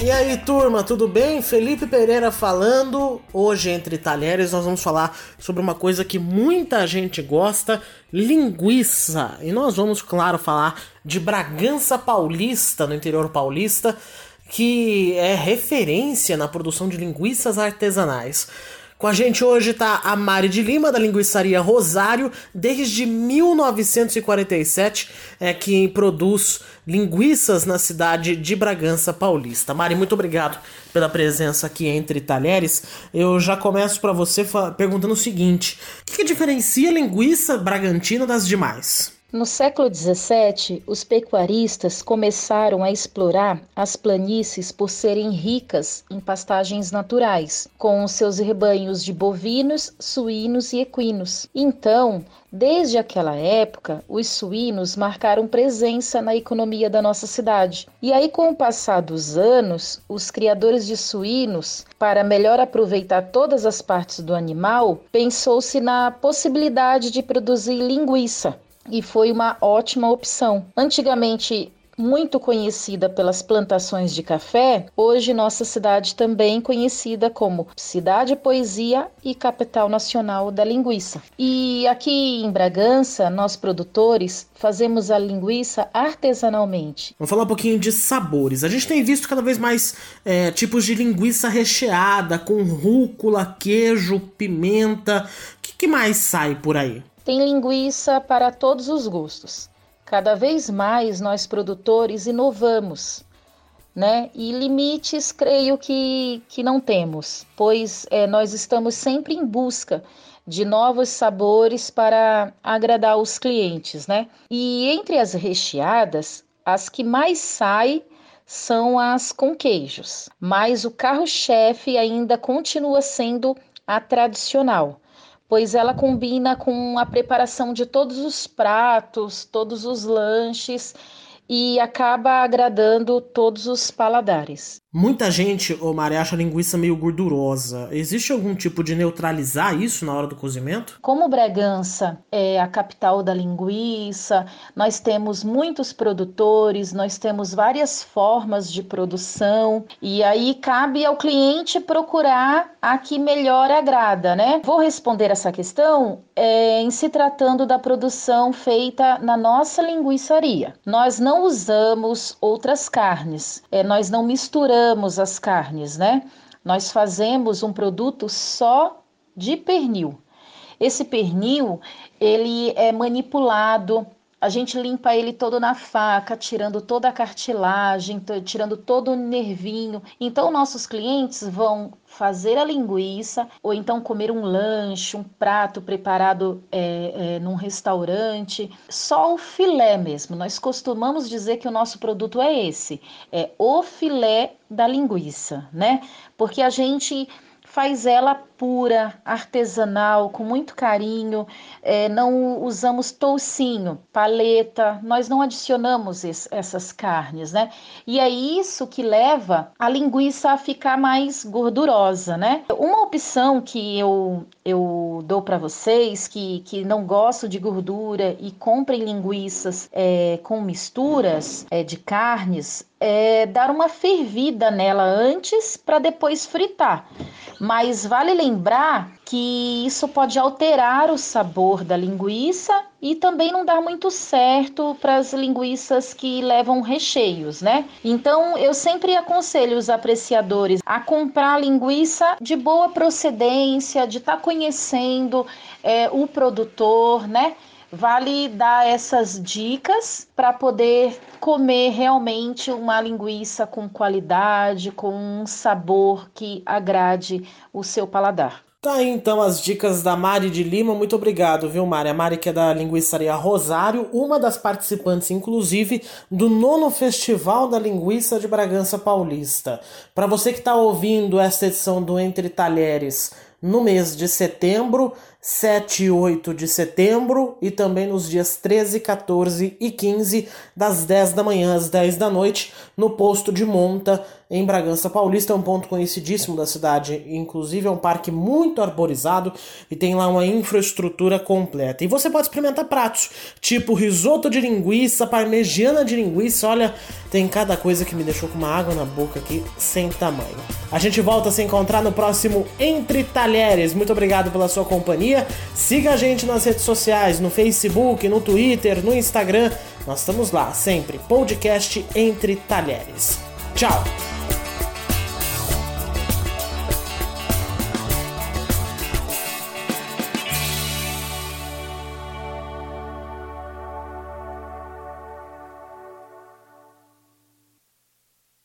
E aí, turma, tudo bem? Felipe Pereira falando. Hoje, entre talheres, nós vamos falar sobre uma coisa que muita gente gosta: linguiça. E nós vamos, claro, falar de Bragança Paulista, no interior paulista, que é referência na produção de linguiças artesanais. Com a gente hoje tá a Mari de Lima, da Linguiçaria Rosário, desde 1947, é que produz linguiças na cidade de Bragança Paulista. Mari, muito obrigado pela presença aqui entre talheres. Eu já começo para você perguntando o seguinte: o que, que diferencia a linguiça bragantina das demais? No século XVII, os pecuaristas começaram a explorar as planícies por serem ricas em pastagens naturais, com seus rebanhos de bovinos, suínos e equinos. Então, desde aquela época, os suínos marcaram presença na economia da nossa cidade. E aí, com o passar dos anos, os criadores de suínos, para melhor aproveitar todas as partes do animal, pensou-se na possibilidade de produzir linguiça e foi uma ótima opção. Antigamente muito conhecida pelas plantações de café, hoje nossa cidade também conhecida como Cidade Poesia e Capital Nacional da Linguiça. E aqui em Bragança, nós produtores fazemos a linguiça artesanalmente. Vamos falar um pouquinho de sabores. A gente tem visto cada vez mais é, tipos de linguiça recheada com rúcula, queijo, pimenta. O que, que mais sai por aí? Tem linguiça para todos os gostos. Cada vez mais nós produtores inovamos, né? E limites creio que, que não temos, pois é, nós estamos sempre em busca de novos sabores para agradar os clientes, né? E entre as recheadas, as que mais saem são as com queijos, mas o carro-chefe ainda continua sendo a tradicional pois ela combina com a preparação de todos os pratos, todos os lanches e acaba agradando todos os paladares. Muita gente, ô Mari, acha a linguiça meio gordurosa. Existe algum tipo de neutralizar isso na hora do cozimento? Como Bragança é a capital da linguiça, nós temos muitos produtores, nós temos várias formas de produção e aí cabe ao cliente procurar a que melhor agrada, né? Vou responder essa questão é, em se tratando da produção feita na nossa linguiçaria. Nós não usamos outras carnes, é, nós não misturamos as carnes, né? Nós fazemos um produto só de pernil. Esse pernil, ele é manipulado, a gente limpa ele todo na faca, tirando toda a cartilagem, tirando todo o nervinho. Então, nossos clientes vão fazer a linguiça ou então comer um lanche, um prato preparado é, é, num restaurante, só o filé mesmo. Nós costumamos dizer que o nosso produto é esse, é o filé da linguiça, né? Porque a gente faz ela pura, artesanal, com muito carinho. É, não usamos toucinho, paleta, nós não adicionamos esse, essas carnes, né? E é isso que leva a linguiça a ficar mais gordurosa, né? Uma opção que eu, eu dou para vocês que, que não gostam de gordura e comprem linguiças é, com misturas é, de carnes é dar uma fervida nela antes para depois fritar. Mas vale lembrar que isso pode alterar o sabor da linguiça e também não dá muito certo para as linguiças que levam recheios, né? Então eu sempre aconselho os apreciadores a comprar linguiça de boa procedência, de estar tá conhecendo é, o produtor, né? Vale dar essas dicas para poder comer realmente uma linguiça com qualidade, com um sabor que agrade o seu paladar. Tá aí então as dicas da Mari de Lima. Muito obrigado, viu, Mari? A Mari que é da Linguiçaria Rosário, uma das participantes, inclusive, do nono Festival da Linguiça de Bragança Paulista. Para você que está ouvindo esta edição do Entre Talheres no mês de setembro, 7 e 8 de setembro e também nos dias 13, 14 e 15, das 10 da manhã às 10 da noite, no posto de monta em Bragança Paulista, é um ponto conhecidíssimo da cidade, inclusive é um parque muito arborizado e tem lá uma infraestrutura completa. E você pode experimentar pratos, tipo risoto de linguiça, parmegiana de linguiça, olha, tem cada coisa que me deixou com uma água na boca aqui sem tamanho. A gente volta a se encontrar no próximo Entre Talheres. Muito obrigado pela sua companhia. Siga a gente nas redes sociais, no Facebook, no Twitter, no Instagram. Nós estamos lá sempre. Podcast Entre Talheres. Tchau!